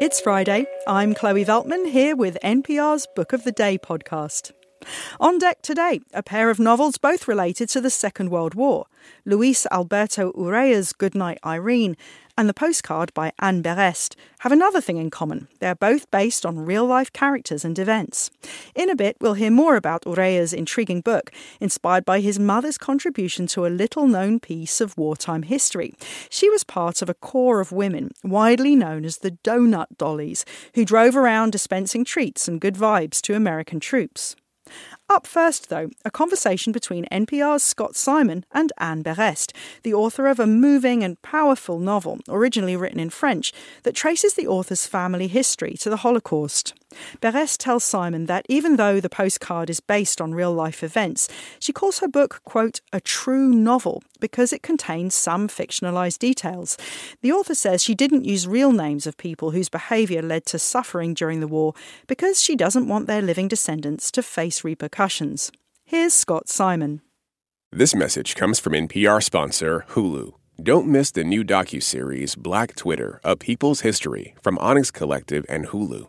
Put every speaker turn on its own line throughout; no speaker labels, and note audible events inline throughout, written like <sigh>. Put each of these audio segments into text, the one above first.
It's Friday. I'm Chloe Veltman here with NPR's Book of the Day podcast. On deck today, a pair of novels both related to the Second World War Luis Alberto Urrea's Goodnight Irene and the postcard by Anne Berest have another thing in common. They're both based on real life characters and events. In a bit, we'll hear more about Urrea's intriguing book, inspired by his mother's contribution to a little known piece of wartime history. She was part of a corps of women, widely known as the Donut Dollies, who drove around dispensing treats and good vibes to American troops. Up first, though, a conversation between NPR's Scott Simon and Anne Berest, the author of a moving and powerful novel, originally written in French, that traces the author's family history to the Holocaust. Berest tells Simon that even though the postcard is based on real life events, she calls her book, quote, a true novel because it contains some fictionalized details. The author says she didn't use real names of people whose behavior led to suffering during the war because she doesn't want their living descendants to face repercussions. Here's Scott Simon.
This message comes from NPR sponsor Hulu. Don't miss the new docu-series Black Twitter: A People's History from Onyx Collective and Hulu.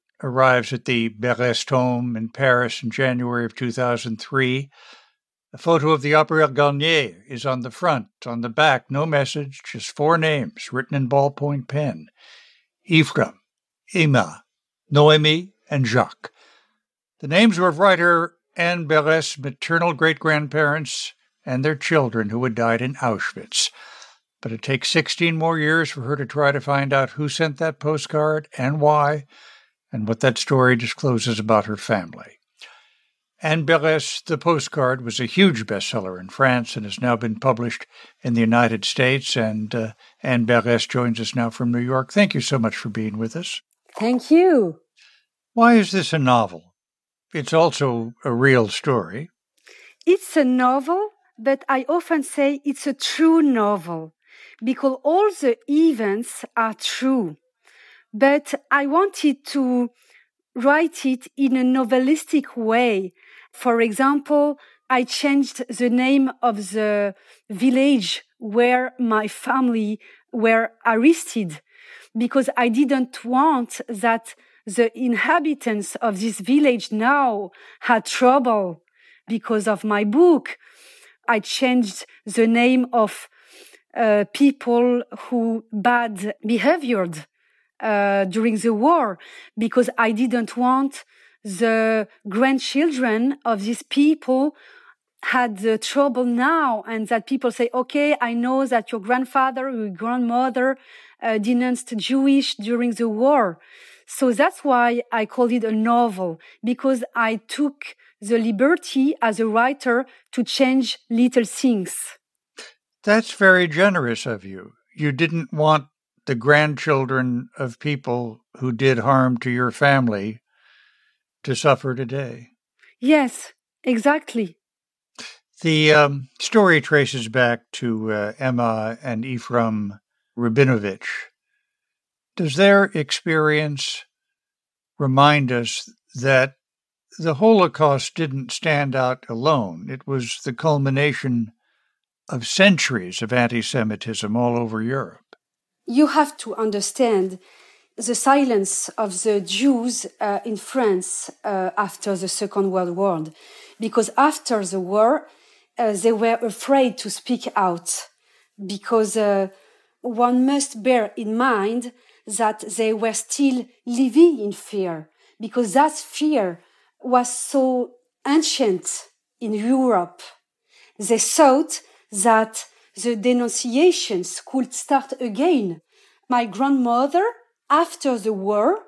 arrives at the Berest home in Paris in January of 2003. A photo of the Opera Garnier is on the front. On the back, no message, just four names written in ballpoint pen Ephraim, Emma, Noemi, and Jacques. The names were of writer Anne Berest's maternal great grandparents and their children who had died in Auschwitz. But it takes 16 more years for her to try to find out who sent that postcard and why, and what that story discloses about her family. Anne Berest, The Postcard, was a huge bestseller in France and has now been published in the United States. And uh, Anne Berest joins us now from New York. Thank you so much for being with us.
Thank you.
Why is this a novel? It's also a real story.
It's a novel, but I often say it's a true novel because all the events are true but I wanted to write it in a novelistic way. For example, I changed the name of the village where my family were arrested because I didn't want that the inhabitants of this village now had trouble because of my book. I changed the name of uh, people who bad behaviored uh, during the war because I didn't want the grandchildren of these people had the trouble now and that people say, okay, I know that your grandfather, your grandmother uh, denounced Jewish during the war. So that's why I called it a novel because I took the liberty as a writer to change little things.
That's very generous of you. You didn't want the grandchildren of people who did harm to your family to suffer today.
Yes, exactly.
The um, story traces back to uh, Emma and Ephraim Rabinovich. Does their experience remind us that the Holocaust didn't stand out alone? It was the culmination of centuries of anti Semitism all over Europe
you have to understand the silence of the Jews uh, in France uh, after the Second World War, because after the war, uh, they were afraid to speak out, because uh, one must bear in mind that they were still living in fear, because that fear was so ancient in Europe. They thought that the denunciations could start again. My grandmother, after the war,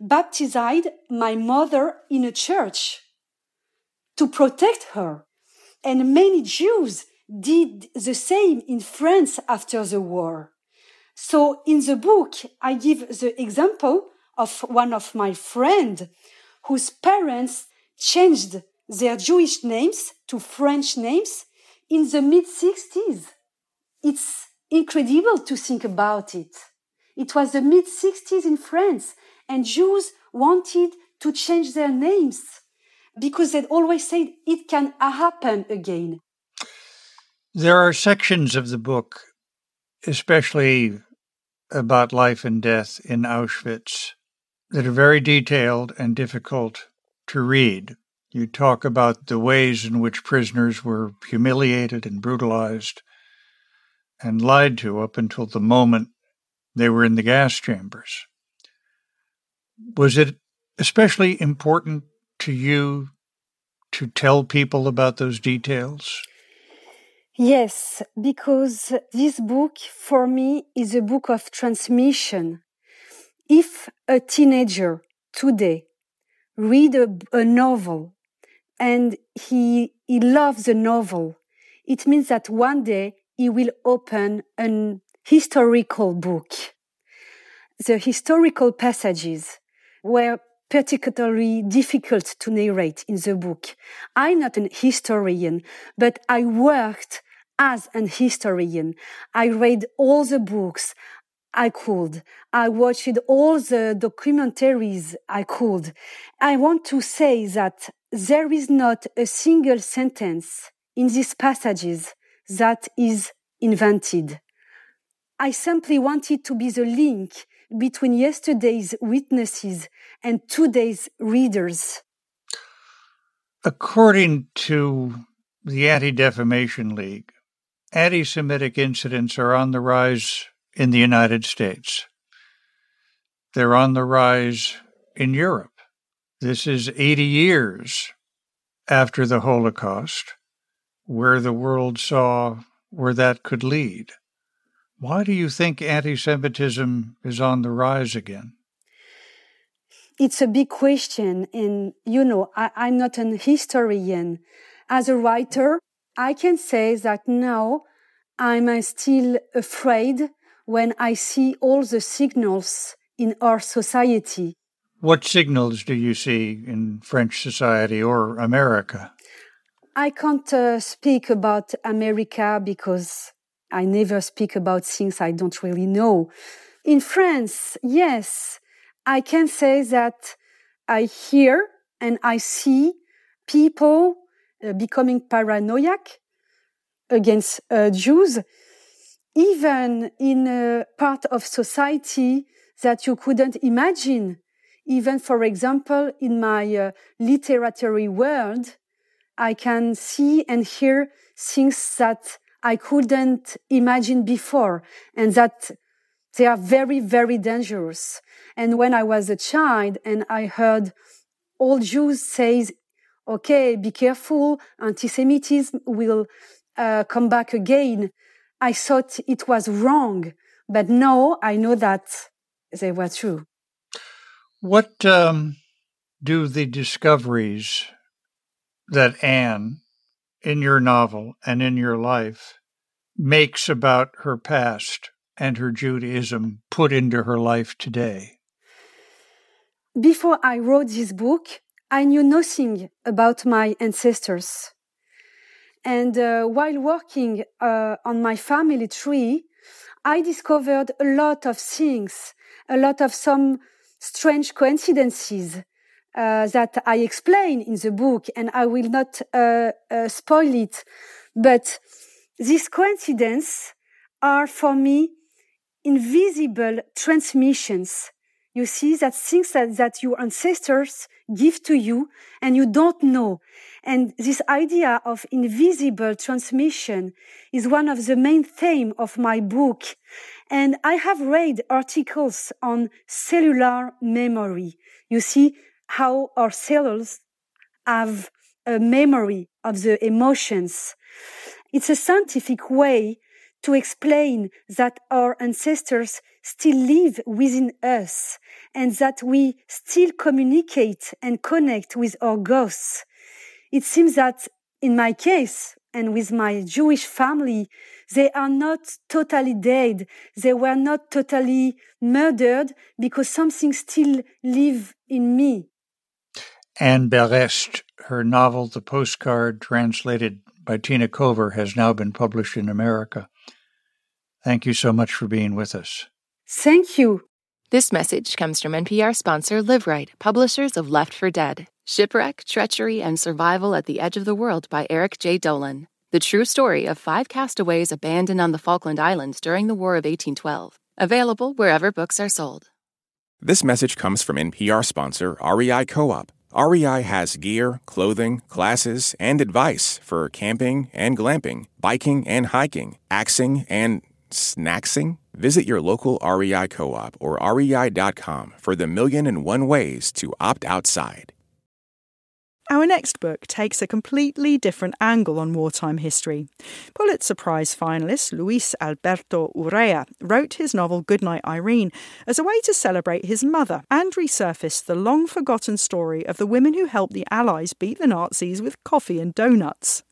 baptized my mother in a church to protect her. And many Jews did the same in France after the war. So in the book, I give the example of one of my friends whose parents changed their Jewish names to French names in the mid 60s. It's incredible to think about it. It was the mid 60s in France and Jews wanted to change their names because they'd always said it can happen again.
There are sections of the book, especially about life and death in Auschwitz, that are very detailed and difficult to read. You talk about the ways in which prisoners were humiliated and brutalized and lied to up until the moment they were in the gas chambers. Was it especially important to you to tell people about those details?
Yes, because this book for me is a book of transmission. If a teenager today read a, a novel and he, he loves a novel, it means that one day he will open an historical book. The historical passages were particularly difficult to narrate in the book. I'm not an historian, but I worked as an historian. I read all the books I could. I watched all the documentaries I could. I want to say that there is not a single sentence in these passages that is invented. I simply wanted to be the link between yesterday's witnesses and today's readers.
According to the Anti Defamation League, anti Semitic incidents are on the rise in the United States. They're on the rise in Europe. This is 80 years after the Holocaust, where the world saw where that could lead. Why do you think anti Semitism is on the rise again?
It's a big question. And, you know, I, I'm not an historian. As a writer, I can say that now I'm uh, still afraid when I see all the signals in our society.
What signals do you see in French society or America?
I can't uh, speak about America because I never speak about things I don't really know. In France, yes, I can say that I hear and I see people uh, becoming paranoid against uh, Jews, even in a part of society that you couldn't imagine. Even, for example, in my uh, literary world, I can see and hear things that I couldn't imagine before and that they are very, very dangerous. And when I was a child and I heard all Jews say, okay, be careful, anti-Semitism will uh, come back again. I thought it was wrong, but now I know that they were true.
What um, do the discoveries that Anne in your novel and in your life makes about her past and her Judaism put into her life today?
Before I wrote this book, I knew nothing about my ancestors. And uh, while working uh, on my family tree, I discovered a lot of things, a lot of some strange coincidences uh, that I explain in the book, and I will not uh, uh, spoil it. But these coincidences are for me invisible transmissions. You see that things that, that your ancestors give to you and you don't know. And this idea of invisible transmission is one of the main themes of my book. And I have read articles on cellular memory. You see how our cells have a memory of the emotions. It's a scientific way to explain that our ancestors still live within us and that we still communicate and connect with our ghosts. It seems that in my case, and with my Jewish family, they are not totally dead. They were not totally murdered because something still live in me.
Anne Berest, her novel The Postcard, translated by Tina Kover, has now been published in America. Thank you so much for being with us.
Thank you.
This message comes from NPR sponsor Liveright, publishers of Left for Dead Shipwreck, Treachery, and Survival at the Edge of the World by Eric J. Dolin. The true story of five castaways abandoned on the Falkland Islands during the War of 1812. Available wherever books are sold.
This message comes from NPR sponsor REI Co op. REI has gear, clothing, classes, and advice for camping and glamping, biking and hiking, axing and snacksing. Visit your local REI co op or rei.com for the million and one ways to opt outside.
Our next book takes a completely different angle on wartime history. Pulitzer Prize finalist Luis Alberto Urrea wrote his novel Goodnight Irene as a way to celebrate his mother and resurface the long forgotten story of the women who helped the Allies beat the Nazis with coffee and donuts.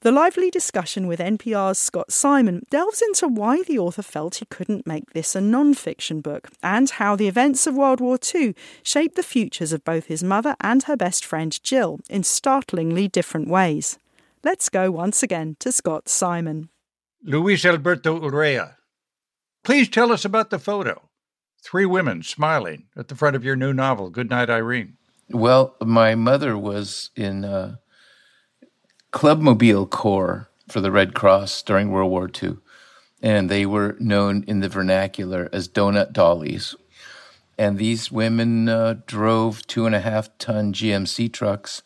The lively discussion with NPR's Scott Simon delves into why the author felt he couldn't make this a non fiction book and how the events of World War II shaped the futures of both his mother and her best friend Jill in startlingly different ways. Let's go once again to Scott Simon.
Luis Alberto Urrea, please tell us about the photo. Three women smiling at the front of your new novel, Goodnight Irene.
Well, my mother was in uh, Clubmobile Corps for the Red Cross during World War II. And they were known in the vernacular as donut dollies. And these women uh, drove two and a half ton GMC trucks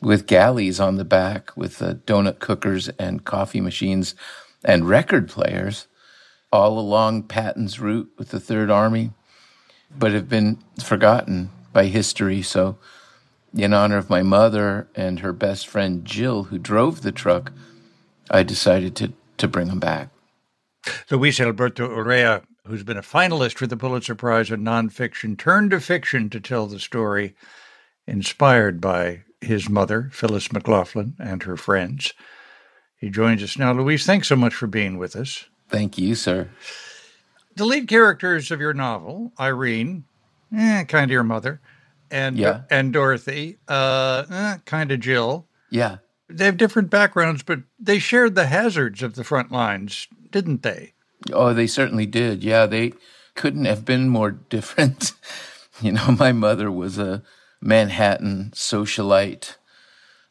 with galleys on the back with uh, donut cookers and coffee machines and record players all along Patton's route with the Third Army, but have been forgotten by history. So in honor of my mother and her best friend Jill, who drove the truck, I decided to, to bring them back.
Luis Alberto Urrea, who's been a finalist for the Pulitzer Prize in nonfiction, turned to fiction to tell the story inspired by his mother, Phyllis McLaughlin, and her friends. He joins us now. Luis, thanks so much for being with us.
Thank you, sir.
The lead characters of your novel, Irene, eh, kind of your mother, and
Yeah.
and Dorothy, uh, eh, kind of Jill.
Yeah.
They have different backgrounds, but they shared the hazards of the front lines, didn't they?
Oh, they certainly did. Yeah, they couldn't have been more different. <laughs> you know, my mother was a Manhattan socialite,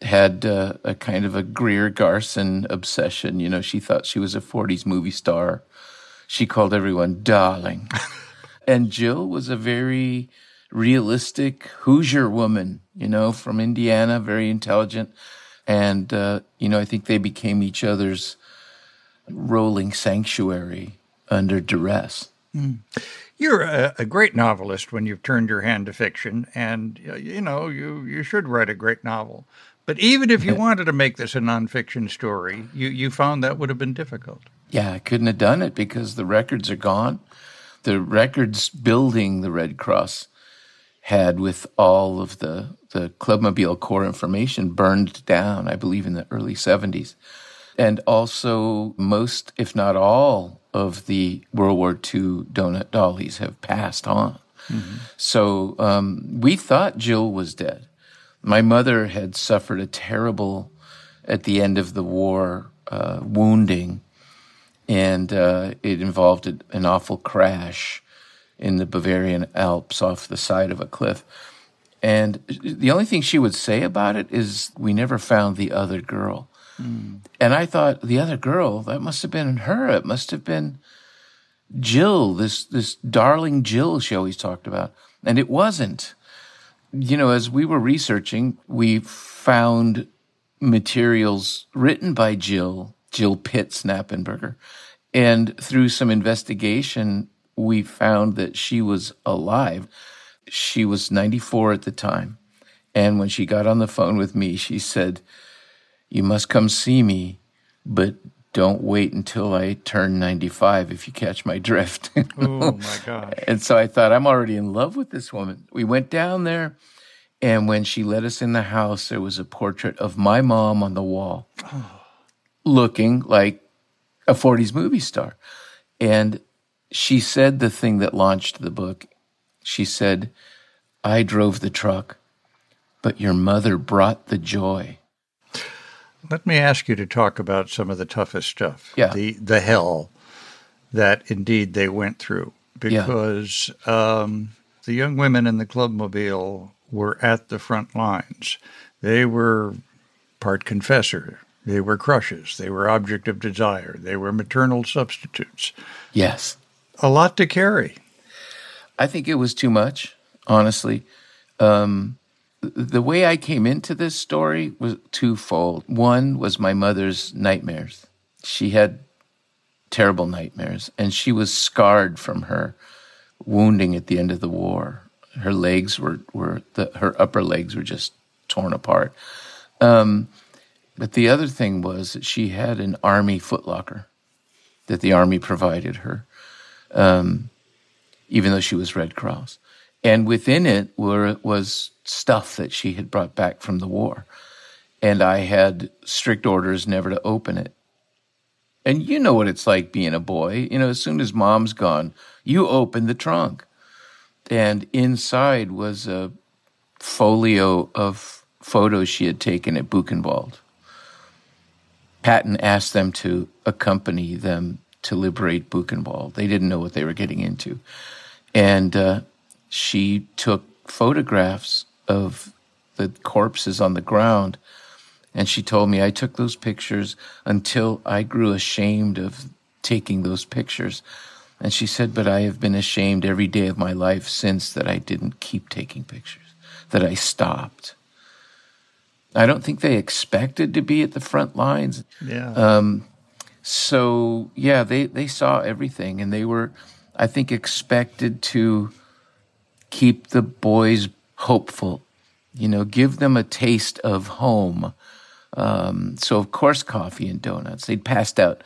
had uh, a kind of a Greer Garson obsession. You know, she thought she was a 40s movie star. She called everyone darling. <laughs> and Jill was a very realistic Hoosier woman, you know, from Indiana, very intelligent. And, uh, you know, I think they became each other's rolling sanctuary under duress.
You're a, a great novelist when you've turned your hand to fiction, and uh, you know you you should write a great novel. But even if you <laughs> wanted to make this a nonfiction story, you you found that would have been difficult.
Yeah, I couldn't have done it because the records are gone. The records building the Red Cross had with all of the, the Clubmobile Corps information burned down, I believe, in the early 70s. And also, most, if not all, of the World War II donut dollies have passed on. So um, we thought Jill was dead. My mother had suffered a terrible, at the end of the war, uh, wounding and uh, it involved an awful crash in the Bavarian Alps off the side of a cliff. And the only thing she would say about it is, we never found the other girl. Hmm. And I thought, the other girl, that must have been her. It must have been Jill, this, this darling Jill she always talked about. And it wasn't. You know, as we were researching, we found materials written by Jill, Jill Pitts Knappenberger. And through some investigation, we found that she was alive. She was 94 at the time. And when she got on the phone with me, she said, You must come see me, but don't wait until I turn 95 if you catch my drift. <laughs>
Oh my gosh!
And so I thought, I'm already in love with this woman. We went down there, and when she let us in the house, there was a portrait of my mom on the wall. <sighs> looking like a 40s movie star. And she said the thing that launched the book. She said, I drove the truck, but your mother brought the joy.
Let me ask you to talk about some of the toughest stuff.
Yeah.
The the hell that indeed they went through. Because yeah. um, the young women in the clubmobile were at the front lines. They were part confessor. They were crushes. They were object of desire. They were maternal substitutes.
Yes.
A lot to carry.
I think it was too much, honestly. Um, the way I came into this story was twofold. One was my mother's nightmares. She had terrible nightmares, and she was scarred from her wounding at the end of the war. Her legs were, were the, her upper legs were just torn apart. Um, but the other thing was that she had an army footlocker that the army provided her, um, even though she was Red Cross. And within it were, was stuff that she had brought back from the war. And I had strict orders never to open it. And you know what it's like being a boy. You know, as soon as mom's gone, you open the trunk. And inside was a folio of photos she had taken at Buchenwald. Patton asked them to accompany them to liberate Buchenwald. They didn't know what they were getting into. And uh, she took photographs of the corpses on the ground. And she told me, I took those pictures until I grew ashamed of taking those pictures. And she said, But I have been ashamed every day of my life since that I didn't keep taking pictures, that I stopped. I don't think they expected to be at the front lines.
Yeah.
Um, so yeah, they they saw everything, and they were, I think, expected to keep the boys hopeful. You know, give them a taste of home. Um, so of course, coffee and donuts. They'd passed out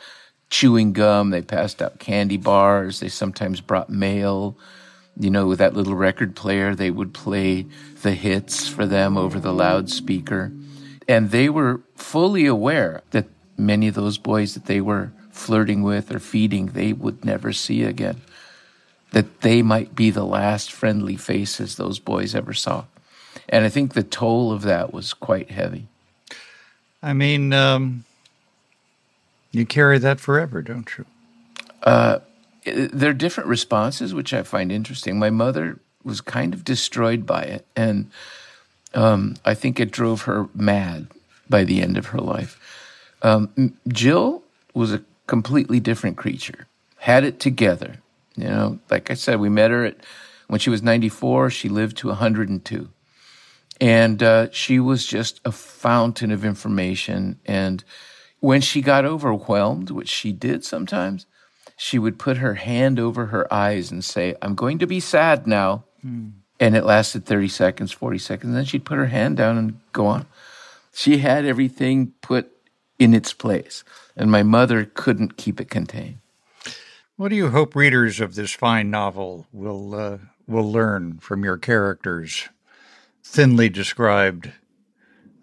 chewing gum. They passed out candy bars. They sometimes brought mail. You know, with that little record player, they would play the hits for them over the loudspeaker. And they were fully aware that many of those boys that they were flirting with or feeding, they would never see again. That they might be the last friendly faces those boys ever saw. And I think the toll of that was quite heavy.
I mean, um, you carry that forever, don't you?
Uh, there are different responses, which I find interesting. My mother was kind of destroyed by it. And um, I think it drove her mad by the end of her life. Um, Jill was a completely different creature, had it together. You know, like I said, we met her at, when she was 94, she lived to 102. And uh, she was just a fountain of information. And when she got overwhelmed, which she did sometimes, she would put her hand over her eyes and say, I'm going to be sad now. Mm and it lasted 30 seconds, 40 seconds. And then she'd put her hand down and go on. She had everything put in its place, and my mother couldn't keep it contained.
What do you hope readers of this fine novel will uh, will learn from your characters, thinly described,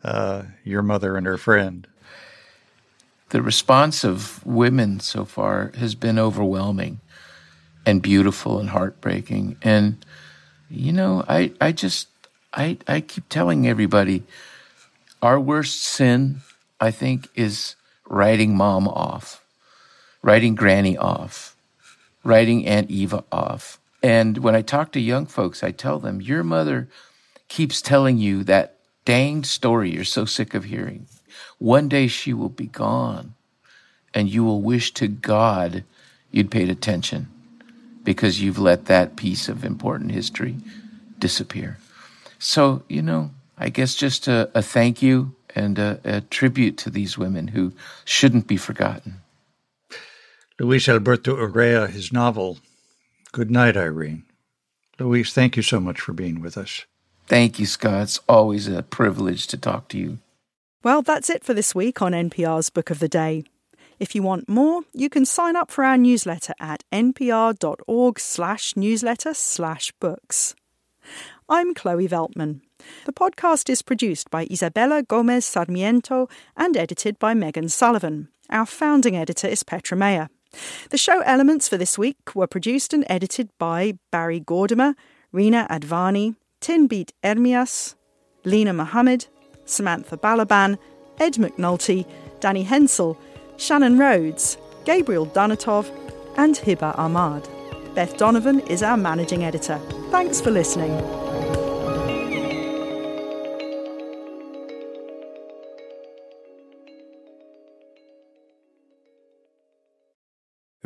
uh, your mother and her friend?
The response of women so far has been overwhelming, and beautiful and heartbreaking, and you know, I, I just, I, I keep telling everybody our worst sin, I think, is writing mom off, writing granny off, writing Aunt Eva off. And when I talk to young folks, I tell them, your mother keeps telling you that danged story you're so sick of hearing. One day she will be gone, and you will wish to God you'd paid attention because you've let that piece of important history disappear. So, you know, I guess just a, a thank you and a, a tribute to these women who shouldn't be forgotten.
Luis Alberto Urrea, his novel, Good Night, Irene. Luis, thank you so much for being with us.
Thank you, Scott. It's always a privilege to talk to you.
Well, that's it for this week on NPR's Book of the Day. If you want more, you can sign up for our newsletter at npr.org slash newsletter slash books. I'm Chloe Veltman. The podcast is produced by Isabella Gomez Sarmiento and edited by Megan Sullivan. Our founding editor is Petra Mayer. The show elements for this week were produced and edited by Barrie Hardymon, Reena Advani, Tinbete Ermyas, Lena Mohammed, Samantha Balaban, Ed McNulty, Danny Hensel, Shannon Rhoades, Gabriel Dunatov, and Hiba Ahmad. Beth Donovan is our managing editor. Thanks for listening.